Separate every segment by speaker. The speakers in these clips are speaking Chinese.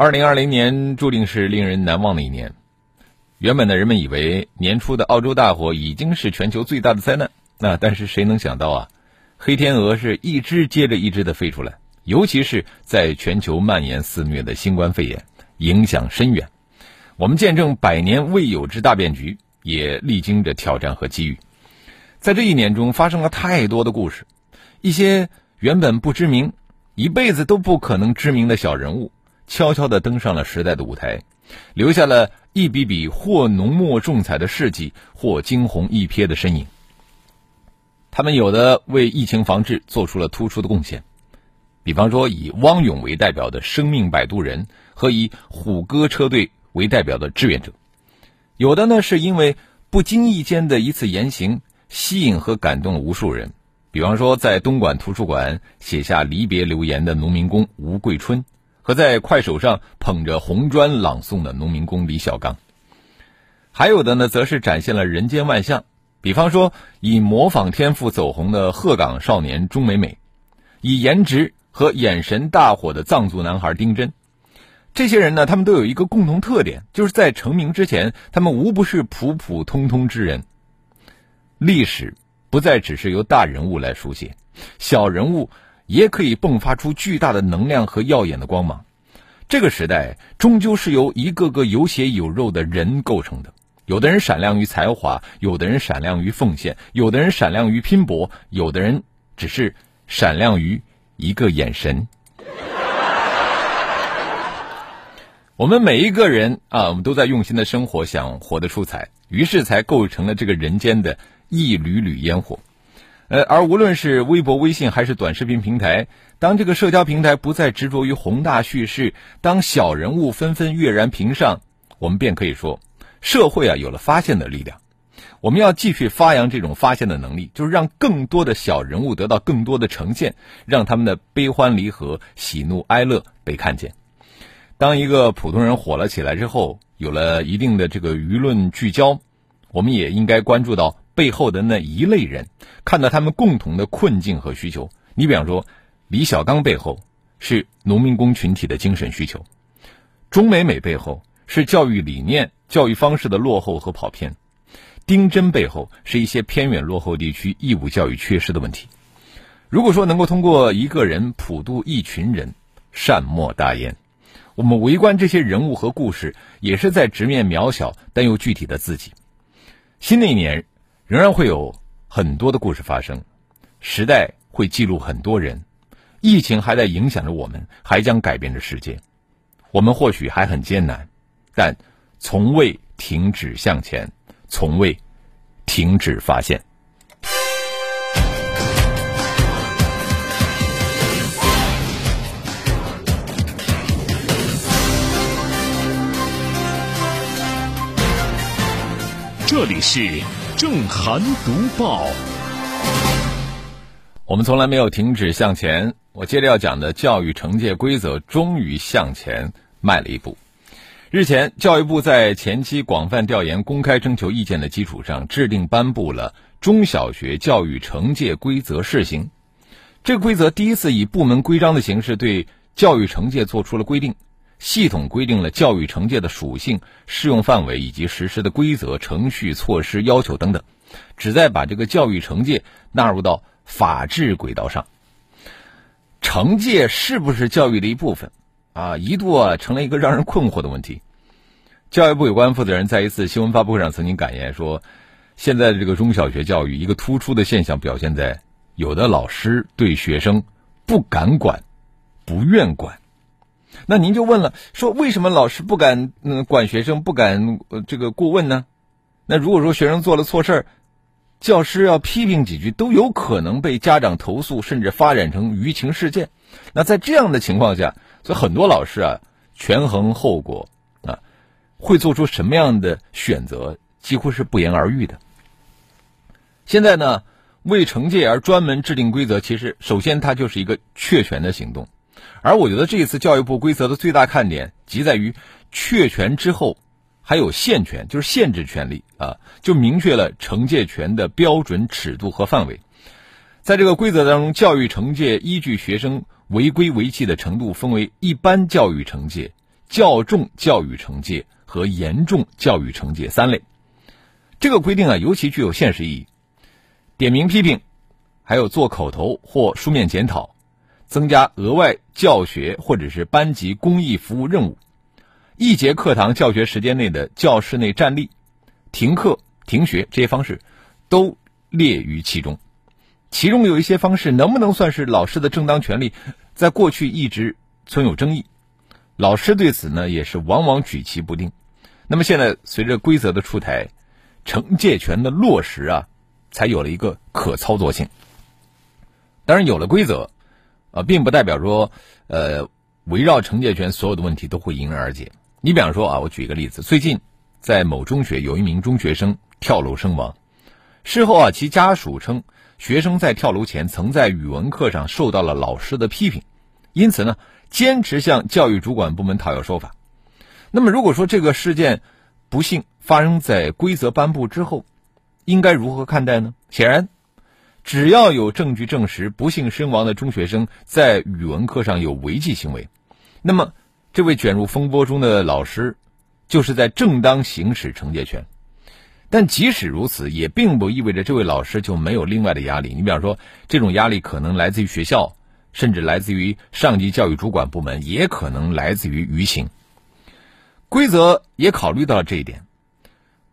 Speaker 1: 二零二零年注定是令人难忘的一年。原本呢，人们以为年初的澳洲大火已经是全球最大的灾难。那但是谁能想到啊，黑天鹅是一只接着一只的飞出来，尤其是在全球蔓延肆虐的新冠肺炎，影响深远。我们见证百年未有之大变局，也历经着挑战和机遇。在这一年中，发生了太多的故事，一些原本不知名、一辈子都不可能知名的小人物，悄悄地登上了时代的舞台，留下了一笔笔或浓墨重彩的事迹，或惊鸿一瞥的身影。他们有的为疫情防治做出了突出的贡献，比方说以汪勇为代表的生命摆渡人和以虎哥车队为代表的志愿者；有的呢是因为不经意间的一次言行吸引和感动了无数人，比方说在东莞图书馆写下离别留言的农民工吴桂春，和在快手上捧着红砖朗诵的农民工李小刚；还有的呢则是展现了人间万象。比方说，以模仿天赋走红的鹤岗少年钟美美，以颜值和眼神大火的藏族男孩丁真，这些人呢，他们都有一个共同特点，就是在成名之前，他们无不是普普通通之人。历史不再只是由大人物来书写，小人物也可以迸发出巨大的能量和耀眼的光芒。这个时代终究是由一个个有血有肉的人构成的。有的人闪亮于才华，有的人闪亮于奉献，有的人闪亮于拼搏，有的人只是闪亮于一个眼神。我们每一个人啊，我们都在用心的生活，想活得出彩，于是才构成了这个人间的一缕缕烟火。呃，而无论是微博、微信还是短视频平台，当这个社交平台不再执着于宏大叙事，当小人物纷纷跃然屏上，我们便可以说。社会啊，有了发现的力量，我们要继续发扬这种发现的能力，就是让更多的小人物得到更多的呈现，让他们的悲欢离合、喜怒哀乐被看见。当一个普通人火了起来之后，有了一定的这个舆论聚焦，我们也应该关注到背后的那一类人，看到他们共同的困境和需求。你比方说，李小刚背后是农民工群体的精神需求，钟美美背后是教育理念。教育方式的落后和跑偏，丁真背后是一些偏远落后地区义务教育缺失的问题。如果说能够通过一个人普渡一群人，善莫大焉。我们围观这些人物和故事，也是在直面渺小但又具体的自己。新的一年仍然会有很多的故事发生，时代会记录很多人，疫情还在影响着我们，还将改变着世界。我们或许还很艰难，但。从未停止向前，从未停止发现。
Speaker 2: 这里是正涵读报。
Speaker 1: 我们从来没有停止向前。我接着要讲的教育惩戒规则终于向前迈了一步。日前，教育部在前期广泛调研、公开征求意见的基础上，制定颁布了《中小学教育惩戒规则（试行）》。这个规则第一次以部门规章的形式对教育惩戒作出了规定，系统规定了教育惩戒的属性、适用范围以及实施的规则、程序、措施、要求等等，旨在把这个教育惩戒纳入到法治轨道上。惩戒是不是教育的一部分？啊，一度啊成了一个让人困惑的问题。教育部有关负责人在一次新闻发布会上曾经感言说：“现在的这个中小学教育，一个突出的现象表现在有的老师对学生不敢管、不愿管。”那您就问了，说为什么老师不敢嗯管学生、不敢这个过问呢？那如果说学生做了错事儿，教师要批评几句，都有可能被家长投诉，甚至发展成舆情事件。那在这样的情况下，所以很多老师啊，权衡后果啊，会做出什么样的选择，几乎是不言而喻的。现在呢，为惩戒而专门制定规则，其实首先它就是一个确权的行动，而我觉得这一次教育部规则的最大看点，即在于确权之后还有限权，就是限制权利啊，就明确了惩戒权的标准、尺度和范围。在这个规则当中，教育惩戒依据学生违规违纪的程度，分为一般教育惩戒、较重教育惩戒和严重教育惩戒三类。这个规定啊，尤其具有现实意义。点名批评，还有做口头或书面检讨，增加额外教学或者是班级公益服务任务，一节课堂教学时间内的教室内站立、停课、停学这些方式，都列于其中。其中有一些方式能不能算是老师的正当权利，在过去一直存有争议，老师对此呢也是往往举棋不定。那么现在随着规则的出台，惩戒权的落实啊。才有了一个可操作性。当然，有了规则，啊，并不代表说，呃，围绕惩戒权所有的问题都会迎刃而解。你比方说啊，我举一个例子，最近在某中学有一名中学生跳楼身亡，事后啊，其家属称，学生在跳楼前曾在语文课上受到了老师的批评，因此呢，坚持向教育主管部门讨要说法。那么，如果说这个事件不幸发生在规则颁布之后，应该如何看待呢？显然，只要有证据证实不幸身亡的中学生在语文课上有违纪行为，那么这位卷入风波中的老师就是在正当行使惩戒权。但即使如此，也并不意味着这位老师就没有另外的压力。你比方说，这种压力可能来自于学校，甚至来自于上级教育主管部门，也可能来自于舆情。规则也考虑到了这一点，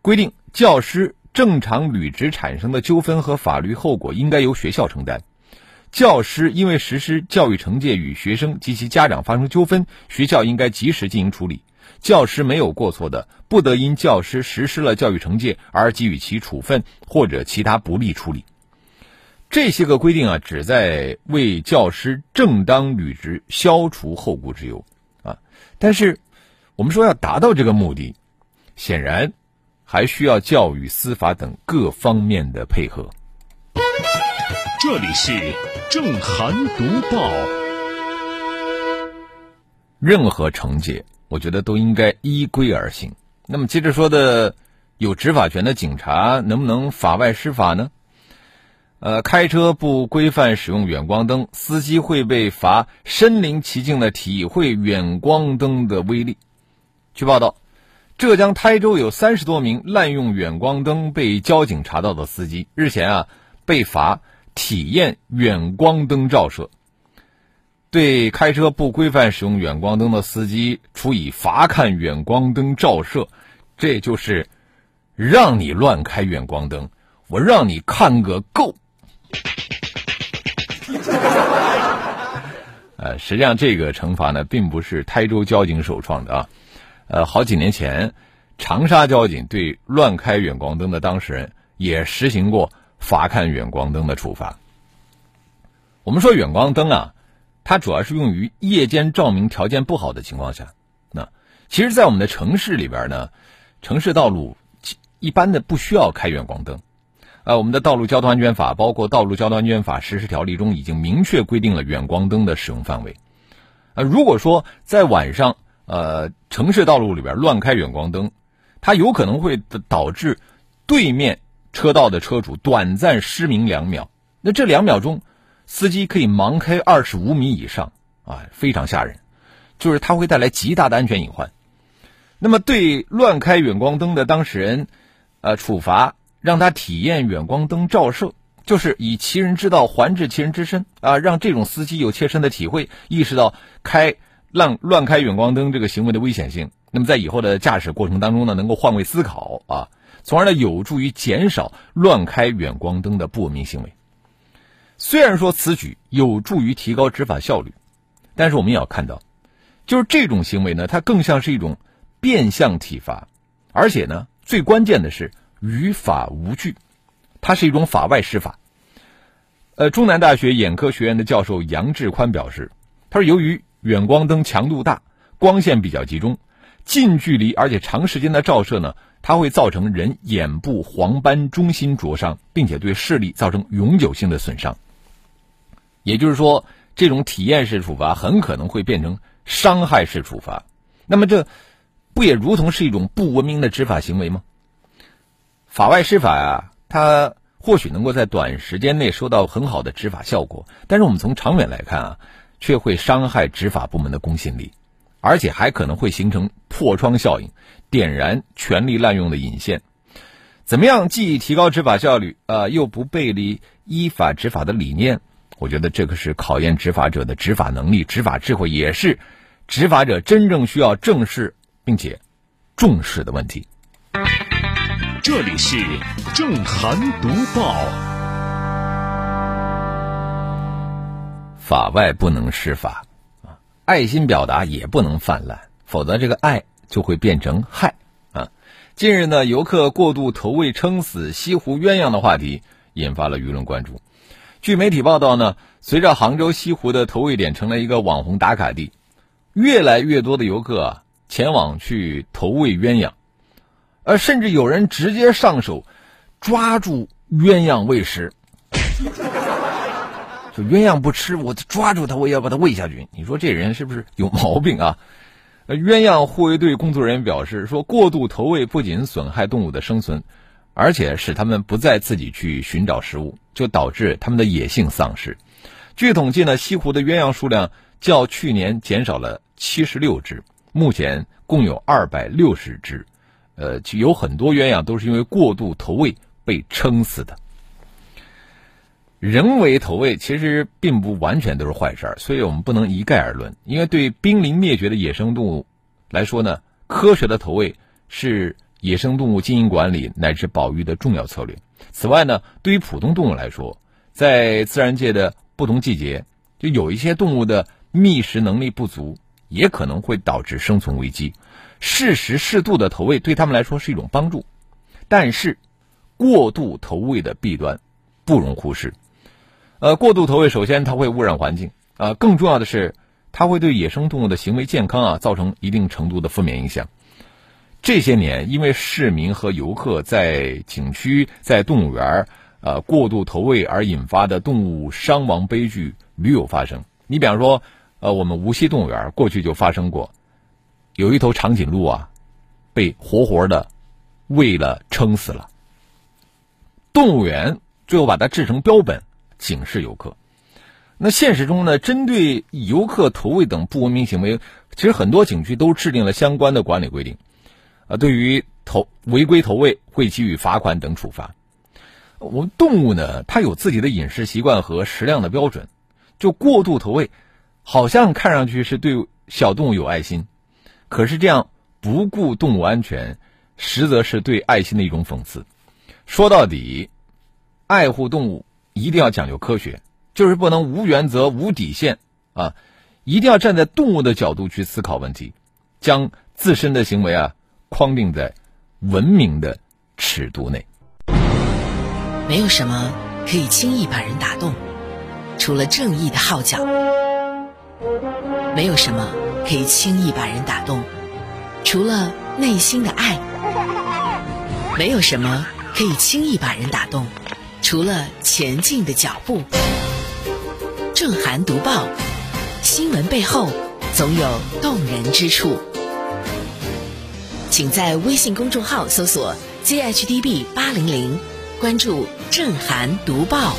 Speaker 1: 规定教师。正常履职产生的纠纷和法律后果应该由学校承担。教师因为实施教育惩戒与学生及其家长发生纠纷，学校应该及时进行处理。教师没有过错的，不得因教师实施了教育惩戒而给予其处分或者其他不利处理。这些个规定啊，旨在为教师正当履职消除后顾之忧啊。但是，我们说要达到这个目的，显然。还需要教育、司法等各方面的配合。
Speaker 2: 这里是正涵读报。
Speaker 1: 任何惩戒，我觉得都应该依规而行。那么接着说的，有执法权的警察能不能法外施法呢？呃，开车不规范使用远光灯，司机会被罚身临其境的体会远光灯的威力。据报道。浙江台州有三十多名滥用远光灯被交警查到的司机，日前啊被罚体验远光灯照射。对开车不规范使用远光灯的司机处以罚看远光灯照射，这就是让你乱开远光灯，我让你看个够。呃，实际上这个惩罚呢，并不是台州交警首创的啊。呃，好几年前，长沙交警对乱开远光灯的当事人也实行过罚看远光灯的处罚。我们说远光灯啊，它主要是用于夜间照明条件不好的情况下。那其实，在我们的城市里边呢，城市道路一般的不需要开远光灯。呃，我们的道路交通安全法包括道路交通安全法实施条例中已经明确规定了远光灯的使用范围。呃，如果说在晚上，呃，城市道路里边乱开远光灯，它有可能会导致对面车道的车主短暂失明两秒。那这两秒钟，司机可以盲开二十五米以上啊，非常吓人，就是它会带来极大的安全隐患。那么，对乱开远光灯的当事人，呃，处罚让他体验远光灯照射，就是以其人之道还治其人之身啊，让这种司机有切身的体会，意识到开。乱乱开远光灯这个行为的危险性，那么在以后的驾驶过程当中呢，能够换位思考啊，从而呢有助于减少乱开远光灯的不文明行为。虽然说此举有助于提高执法效率，但是我们也要看到，就是这种行为呢，它更像是一种变相体罚，而且呢，最关键的是于法无据，它是一种法外施法。呃，中南大学眼科学院的教授杨志宽表示，他说由于远光灯强度大，光线比较集中，近距离而且长时间的照射呢，它会造成人眼部黄斑中心灼伤，并且对视力造成永久性的损伤。也就是说，这种体验式处罚很可能会变成伤害式处罚。那么，这不也如同是一种不文明的执法行为吗？法外施法呀，它或许能够在短时间内收到很好的执法效果，但是我们从长远来看啊，却会伤害执法部门的公信力，而且还可能会形成破窗效应，点燃权力滥用的引线。怎么样既提高执法效率啊，又不背离依法执法的理念？我觉得这个是考验执法者的执法能力、执法智慧，也是执法者真正需要正视并且重视的问题。
Speaker 2: 这里是正涵读报。
Speaker 1: 法外不能施法啊，爱心表达也不能泛滥，否则这个爱就会变成害啊。近日呢，游客过度投喂撑死西湖鸳鸯的话题引发了舆论关注。据媒体报道呢，随着杭州西湖的投喂点成了一个网红打卡地，越来越多的游客前往去投喂鸳鸯，而，甚至有人直接上手抓住鸳鸯喂食。就鸳鸯不吃，我抓住它，我也要把它喂下去。你说这人是不是有毛病啊？呃，鸳鸯护卫队工作人员表示说，过度投喂不仅损害动物的生存。而且使它们不再自己去寻找食物，就导致它们的野性丧失。据统计呢，西湖的鸳鸯数量较去年减少了七十六只，目前共有二百六十只。呃，有很多鸳鸯都是因为过度投喂被撑死的。人为投喂其实并不完全都是坏事儿，所以我们不能一概而论。因为对濒临灭绝的野生动物来说呢，科学的投喂是。野生动物经营管理乃至保育的重要策略。此外呢，对于普通动物来说，在自然界的不同季节，就有一些动物的觅食能力不足，也可能会导致生存危机。适时适度的投喂对他们来说是一种帮助，但是过度投喂的弊端不容忽视。呃，过度投喂首先它会污染环境，啊，更重要的是它会对野生动物的行为健康啊造成一定程度的负面影响。这些年，因为市民和游客在景区、在动物园呃过度投喂而引发的动物伤亡悲剧屡有发生。你比方说，呃，我们无锡动物园过去就发生过，有一头长颈鹿啊，被活活的喂了撑死了。动物园最后把它制成标本，警示游客。那现实中呢，针对游客投喂等不文明行为，其实很多景区都制定了相关的管理规定。啊，对于投违规投喂会给予罚款等处罚。我们动物呢，它有自己的饮食习惯和食量的标准。就过度投喂，好像看上去是对小动物有爱心，可是这样不顾动物安全，实则是对爱心的一种讽刺。说到底，爱护动物一定要讲究科学，就是不能无原则、无底线啊！一定要站在动物的角度去思考问题，将自身的行为啊。框定在文明的尺度内。
Speaker 3: 没有什么可以轻易把人打动，除了正义的号角；没有什么可以轻易把人打动，除了内心的爱；没有什么可以轻易把人打动，除了前进的脚步。正涵读报，新闻背后总有动人之处。请在微信公众号搜索 “zhdb 八零零”，关注“正涵读报”。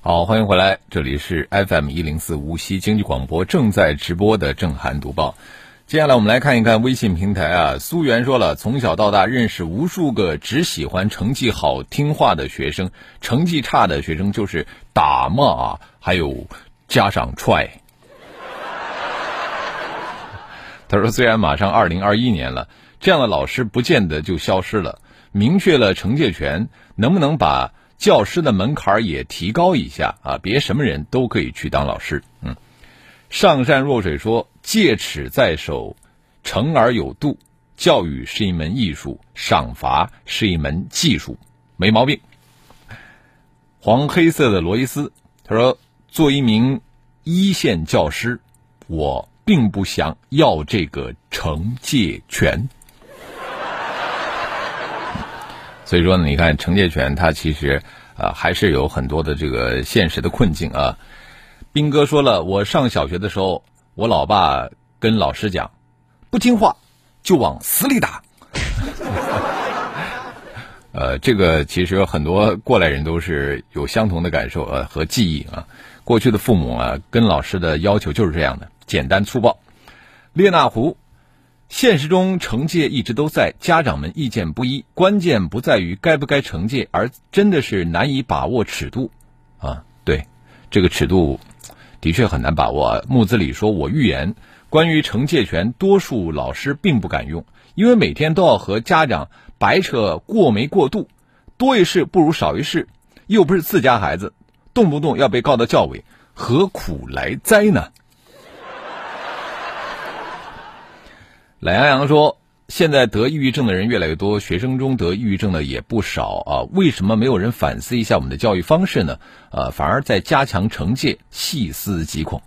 Speaker 1: 好，欢迎回来，这里是 FM 一零四无锡经济广播正在直播的“正涵读报”。接下来我们来看一看微信平台啊。苏源说了，从小到大认识无数个只喜欢成绩好、听话的学生，成绩差的学生就是打骂，还有加上踹。他说：“虽然马上二零二一年了，这样的老师不见得就消失了。明确了惩戒权，能不能把教师的门槛也提高一下啊？别什么人都可以去当老师。”嗯，上善若水说：“戒尺在手，惩而有度。教育是一门艺术，赏罚是一门技术，没毛病。”黄黑色的罗伊斯他说：“做一名一线教师，我并不想要这个惩戒权。所以说呢，你看惩戒权，它其实啊还是有很多的这个现实的困境啊。兵哥说了，我上小学的时候，我老爸跟老师讲，不听话就往死里打。呃，这个其实很多过来人都是有相同的感受呃和记忆啊。过去的父母啊，跟老师的要求就是这样的，简单粗暴。列那湖，现实中惩戒一直都在，家长们意见不一，关键不在于该不该惩戒，而真的是难以把握尺度啊。对，这个尺度的确很难把握。木子李说：“我预言，关于惩戒权，多数老师并不敢用，因为每天都要和家长白扯过没过度，多一事不如少一事，又不是自家孩子。”动不动要被告到教委，何苦来哉呢？懒羊羊说：“现在得抑郁症的人越来越多，学生中得抑郁症的也不少啊。为什么没有人反思一下我们的教育方式呢？呃，反而在加强惩戒，细思极恐。”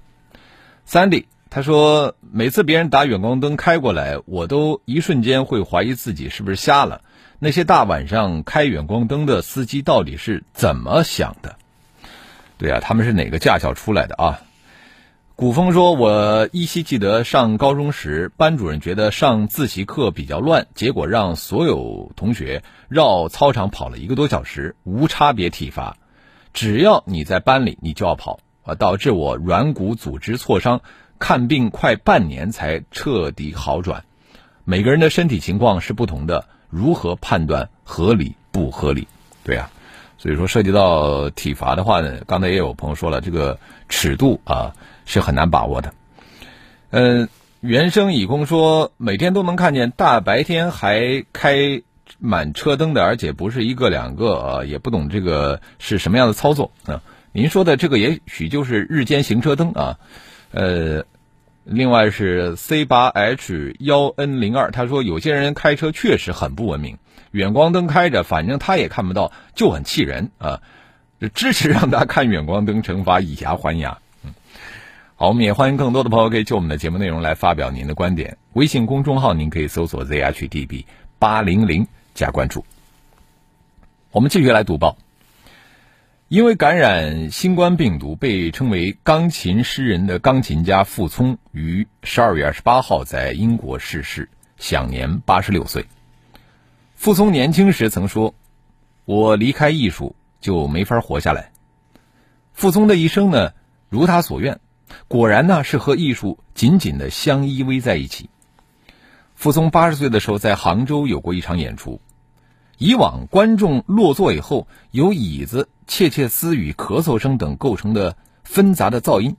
Speaker 1: Sandy 他说：“每次别人打远光灯开过来，我都一瞬间会怀疑自己是不是瞎了。那些大晚上开远光灯的司机到底是怎么想的？”对啊，他们是哪个驾校出来的啊？古风说：“我依稀记得上高中时，班主任觉得上自习课比较乱，结果让所有同学绕操场跑了一个多小时，无差别体罚。只要你在班里，你就要跑啊，导致我软骨组织挫伤，看病快半年才彻底好转。每个人的身体情况是不同的，如何判断合理不合理？对啊。”所以说，涉及到体罚的话呢，刚才也有朋友说了，这个尺度啊是很难把握的。嗯，原生乙工说，每天都能看见大白天还开满车灯的，而且不是一个两个啊，也不懂这个是什么样的操作啊。您说的这个也许就是日间行车灯啊。呃，另外是 C 八 H 幺 N 零二，他说有些人开车确实很不文明。远光灯开着，反正他也看不到，就很气人啊！支持让他看远光灯，惩罚以牙还牙。好，我们也欢迎更多的朋友可以就我们的节目内容来发表您的观点。微信公众号您可以搜索 zhdb 八零零加关注。我们继续来读报。因为感染新冠病毒，被称为钢琴诗人的钢琴家傅聪于十二月二十八号在英国逝世，享年八十六岁。傅聪年轻时曾说：“我离开艺术就没法活下来。”傅聪的一生呢，如他所愿，果然呢是和艺术紧紧的相依偎在一起。傅聪八十岁的时候在杭州有过一场演出，以往观众落座以后由椅子窃窃私语、咳嗽声等构成的纷杂的噪音，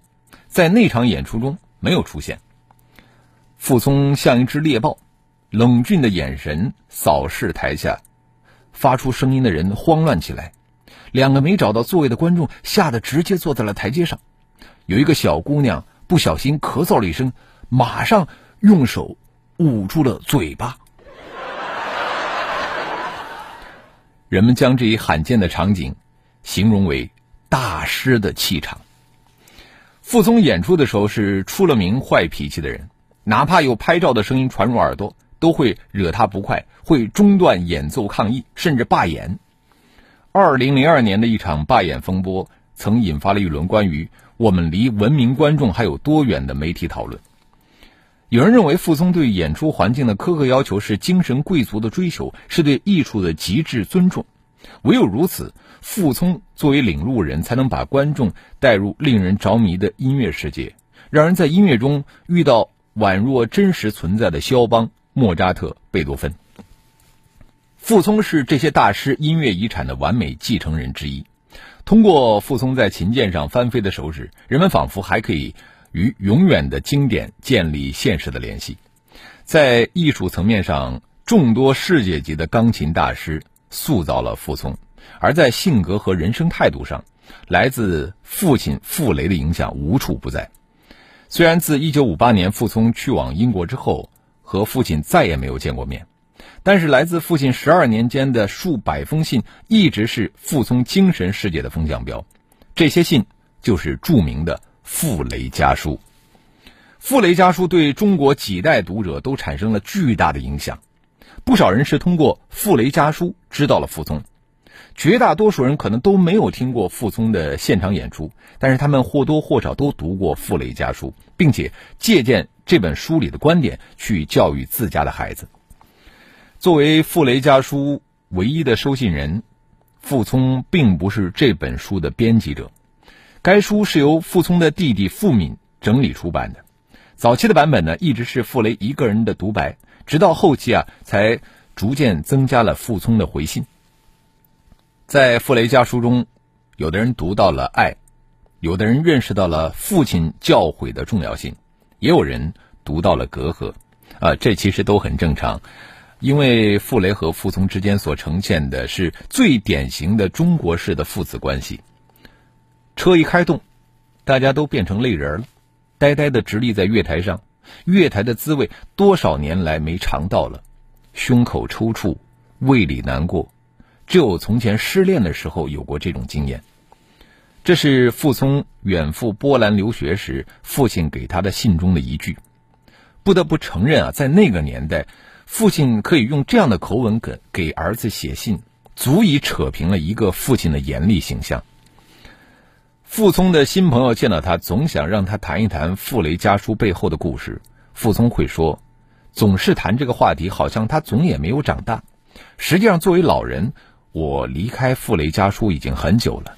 Speaker 1: 在那场演出中没有出现。傅聪像一只猎豹。冷峻的眼神扫视台下，发出声音的人慌乱起来。两个没找到座位的观众吓得直接坐在了台阶上。有一个小姑娘不小心咳嗽了一声，马上用手捂住了嘴巴。人们将这一罕见的场景形容为大师的气场。傅聪演出的时候是出了名坏脾气的人，哪怕有拍照的声音传入耳朵。都会惹他不快，会中断演奏抗议，甚至罢演。二零零二年的一场罢演风波，曾引发了一轮关于我们离文明观众还有多远的媒体讨论。有人认为，傅聪对演出环境的苛刻要求是精神贵族的追求，是对艺术的极致尊重。唯有如此，傅聪作为领路人，才能把观众带入令人着迷的音乐世界，让人在音乐中遇到宛若真实存在的肖邦。莫扎特、贝多芬，傅聪是这些大师音乐遗产的完美继承人之一。通过傅聪在琴键上翻飞的手指，人们仿佛还可以与永远的经典建立现实的联系。在艺术层面上，众多世界级的钢琴大师塑造了傅聪；而在性格和人生态度上，来自父亲傅雷的影响无处不在。虽然自1958年傅聪去往英国之后，和父亲再也没有见过面，但是来自父亲十二年间的数百封信，一直是傅聪精神世界的风向标。这些信就是著名的《傅雷家书》。《傅雷家书》对中国几代读者都产生了巨大的影响，不少人是通过《傅雷家书》知道了傅聪。绝大多数人可能都没有听过傅聪的现场演出，但是他们或多或少都读过《傅雷家书》，并且借鉴这本书里的观点去教育自家的孩子。作为《傅雷家书》唯一的收信人，傅聪并不是这本书的编辑者。该书是由傅聪的弟弟傅敏整理出版的。早期的版本呢，一直是傅雷一个人的独白，直到后期啊，才逐渐增加了傅聪的回信。在《傅雷家书》中，有的人读到了爱，有的人认识到了父亲教诲的重要性，也有人读到了隔阂。啊，这其实都很正常。因为傅雷和傅聪之间所呈现的是最典型的中国式的父子关系。车一开动，大家都变成泪人了，呆呆的直立在月台上。月台的滋味多少年来没尝到了，胸口抽搐，胃里难过，只有从前失恋的时候有过这种经验。这是傅聪远赴波兰留学时，父亲给他的信中的一句。不得不承认啊，在那个年代。父亲可以用这样的口吻给给儿子写信，足以扯平了一个父亲的严厉形象。傅聪的新朋友见到他，总想让他谈一谈《傅雷家书》背后的故事。傅聪会说：“总是谈这个话题，好像他总也没有长大。实际上，作为老人，我离开《傅雷家书》已经很久了。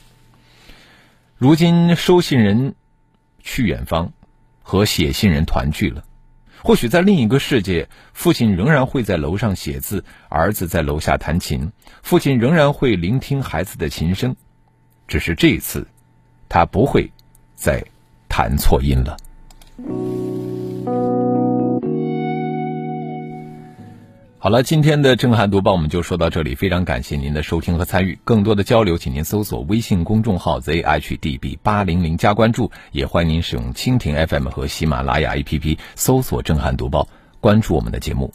Speaker 1: 如今，收信人去远方，和写信人团聚了。”或许在另一个世界，父亲仍然会在楼上写字，儿子在楼下弹琴，父亲仍然会聆听孩子的琴声，只是这一次，他不会再弹错音了。好了，今天的震撼读报我们就说到这里，非常感谢您的收听和参与。更多的交流，请您搜索微信公众号 zhdb 八零零加关注，也欢迎您使用蜻蜓 FM 和喜马拉雅 APP 搜索震撼读报，关注我们的节目。